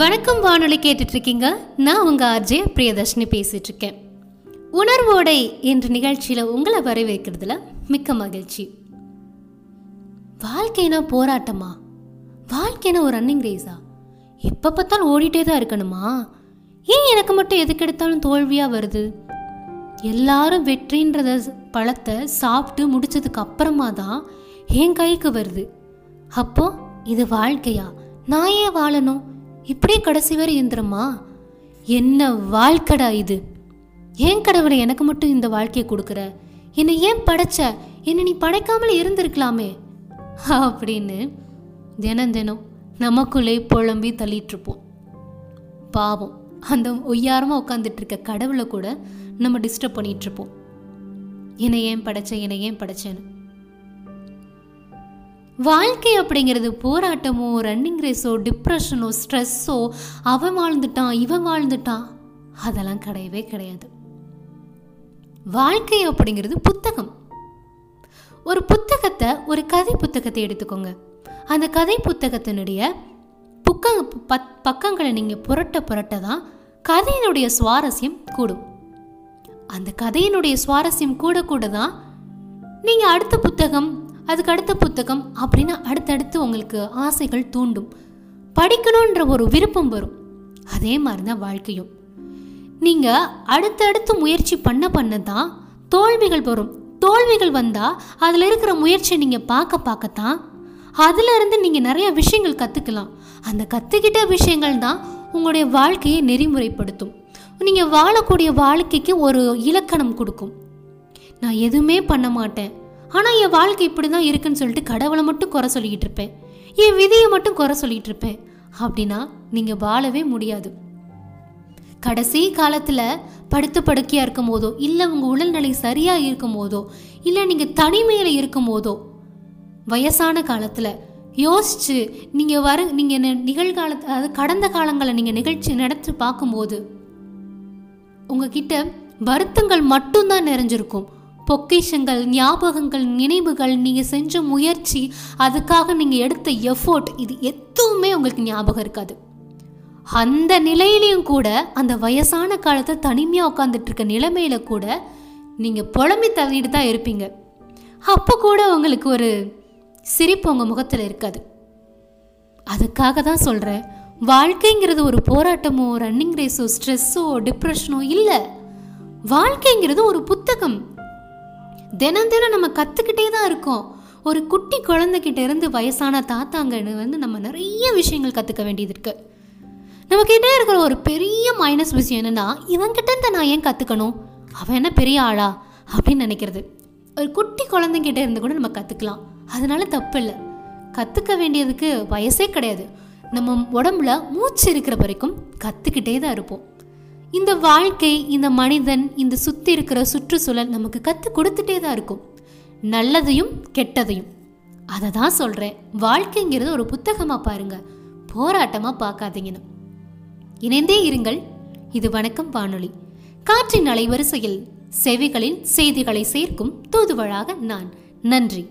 வணக்கம் வானொலி கேட்டுட்டு இருக்கீங்க நான் உங்க ஆர்ஜே பிரியதர்ஷினி பேசிட்டு இருக்கேன் உணர்வோடை என்ற நிகழ்ச்சியில உங்களை வரவேற்கிறதுல மிக்க மகிழ்ச்சி. வாழ்க்கைனா போராட்டமா? வாழ்க்கைனா ஒரு ரன்னிங் ரேஸா எப்போ பார்த்தாலும் ஓடிட்டே தான் இருக்கணுமா? ஏன் எனக்கு மட்டும் எதுக்கு எடுத்தாலும் தோல்வியா வருது? எல்லாரும் வெற்றின்றத பழத்தை சாப்பிட்டு முடிச்சதுக்கு அப்புறமா தான் என் கைக்கு வருது. அப்போ இது வாழ்க்கையா? நான் ஏன் வாழணும்? இப்படியே கடைசி வரை இயந்திரமா என்ன வாழ்க்கடா இது? ஏன் கடவுளை எனக்கு மட்டும் இந்த வாழ்க்கையை கொடுக்குற? என்னை ஏன் படைச்ச? என்னை நீ படைக்காமல் இருந்திருக்கலாமே. அப்படின்னு தினம் தினம் நமக்குள்ளே புலம்பி தள்ளிட்டு இருப்போம் பாவம் அந்த ஒய்யாரமாக உட்காந்துட்டு இருக்க கடவுளை கூட நம்ம டிஸ்டர்ப் பண்ணிட்டு இருப்போம் என்னை ஏன் படைச்ச? என்னை ஏன் படைச்சேன்னு. வாழ்க்கை அப்படிங்கிறது போராட்டமோ ரன்னிங் ரேஸோ டிப்ரெஷனோ ஸ்ட்ரெஸ்ஸோ அவன் வாழ்ந்துட்டான் இவன் வாழ்ந்துட்டான் அதெல்லாம் கிடையவே கிடையாது. வாழ்க்கை அப்படிங்கிறது புத்தகம். ஒரு புத்தகத்தை ஒரு கதை புத்தகத்தை எடுத்துக்கோங்க. அந்த கதை புத்தகத்தினுடைய புக்க பத் பக்கங்களை நீங்கள் புரட்ட புரட்ட தான் கதையினுடைய சுவாரஸ்யம் கூடும். அந்த கதையினுடைய சுவாரஸ்யம் கூட கூட தான் நீங்கள் அடுத்த புத்தகம் அதுக்கு அடுத்த புத்தகம் அப்படின்னு அடுத்தடுத்து உங்களுக்கு ஆசைகள் தூண்டும். படிக்கணுன்ற ஒரு விருப்பம் வரும். அதே மாதிரி தான் வாழ்க்கையும். நீங்கள் அடுத்தடுத்து முயற்சி பண்ண பண்ண தான் தோல்விகள் வரும். தோல்விகள் வந்தால் அதில் இருக்கிற முயற்சியை நீங்கள் பார்க்க பார்க்கத்தான் அதிலிருந்து நீங்கள் நிறைய விஷயங்கள் கற்றுக்கலாம் அந்த கற்றுக்கிட்ட விஷயங்கள் தான் உங்களுடைய வாழ்க்கையை நெறிமுறைப்படுத்தும். நீங்கள் வாழக்கூடிய வாழ்க்கைக்கு ஒரு இலக்கணம் கொடுக்கும். நான் எதுவுமே பண்ண மாட்டேன். ஆனால் என் வாழ்க்கை இப்படி தான் இருக்குன்னு சொல்லிட்டு கடவுளை மட்டும் குறை சொல்லிக்கிட்டு இருப்பேன். என் விதியை மட்டும் குறை சொல்லிட்டு இருப்பேன். அப்படின்னா நீங்கள் வாழவே முடியாது. கடைசி காலத்தில் படுத்து படுக்கையாக இருக்கும் போதோ இல்லை உங்கள் உடல்நிலை சரியாக இருக்கும் போதோ இல்லை நீங்கள் தனிமையில் இருக்கும் போதோ வயசான காலத்தில் யோசிச்சு நீங்கள் வர நீங்கள் நிகழ்காலத்து அதாவது கடந்த காலங்களை நீங்கள் நிகழ்ச்சி நடத்தி பார்க்கும்போது உங்ககிட்ட வருத்தங்கள் மட்டும்தான் நிறைஞ்சிருக்கும். பொக்கிஷங்கள் ஞாபகங்கள் நினைவுகள் நீங்கள் செஞ்ச முயற்சி அதுக்காக நீங்கள் எடுத்த எஃபோர்ட் இது எதுவுமே உங்களுக்கு ஞாபகம் இருக்காது. அந்த நிலையிலையும் கூட அந்த வயசான காலத்தை தனிமையாக உட்காந்துட்டு இருக்க நிலைமையில கூட நீங்கள் புலம்பி தள்ளிட்டு தான் இருப்பீங்க. அப்போ கூட உங்களுக்கு ஒரு சிரிப்பு உங்கள் முகத்தில் இருக்காது. அதுக்காக தான் சொல்கிறேன் வாழ்க்கைங்கிறது ஒரு போராட்டமோ ரன்னிங் ரேஸோ ஸ்ட்ரெஸ்ஸோ டிப்ரெஷனோ இல்லை. வாழ்க்கைங்கிறது ஒரு புத்தகம். தினம் தினம் நம்ம கற்றுக்கிட்டே தான் இருக்கோம். ஒரு குட்டி குழந்தைகிட்ட இருந்து வயசான தாத்தாங்கன்னு வந்து நம்ம நிறைய விஷயங்கள் கற்றுக்க வேண்டியது இருக்கு. நம்ம இருக்கிற ஒரு பெரிய மைனஸ் விஷயம் என்னென்னா இவன்கிட்ட இருந்து நான் ஏன் கற்றுக்கணும் அவன் என்ன பெரிய ஆளா? அப்படின்னு நினைக்கிறது. ஒரு குட்டி குழந்தைங்கிட்ட இருந்து கூட நம்ம கற்றுக்கலாம் அதனால தப்பு இல்லை. கற்றுக்க வேண்டியதுக்கு வயசே கிடையாது. நம்ம உடம்புல மூச்சு இருக்கிற வரைக்கும் கற்றுக்கிட்டே தான் இருப்போம். இந்த வாழ்க்கை இந்த மனிதன் இந்த சுற்றி இருக்கிற சுற்றுச்சூழல் நமக்கு கற்றுக் கொடுத்துட்டே தான் இருக்கும். நல்லதையும் கெட்டதையும். அதை தான் சொல்கிறேன் வாழ்க்கைங்கிறது ஒரு புத்தகமாக பாருங்க. போராட்டமாக பார்க்காதீங்கன்னு இணைந்தே இருங்கள். இது வணக்கம் வானொலி. காற்றின் அலைவரிசையில் செவிகளின் செய்திகளை சேர்க்கும் தூதுவழாக நான். நன்றி.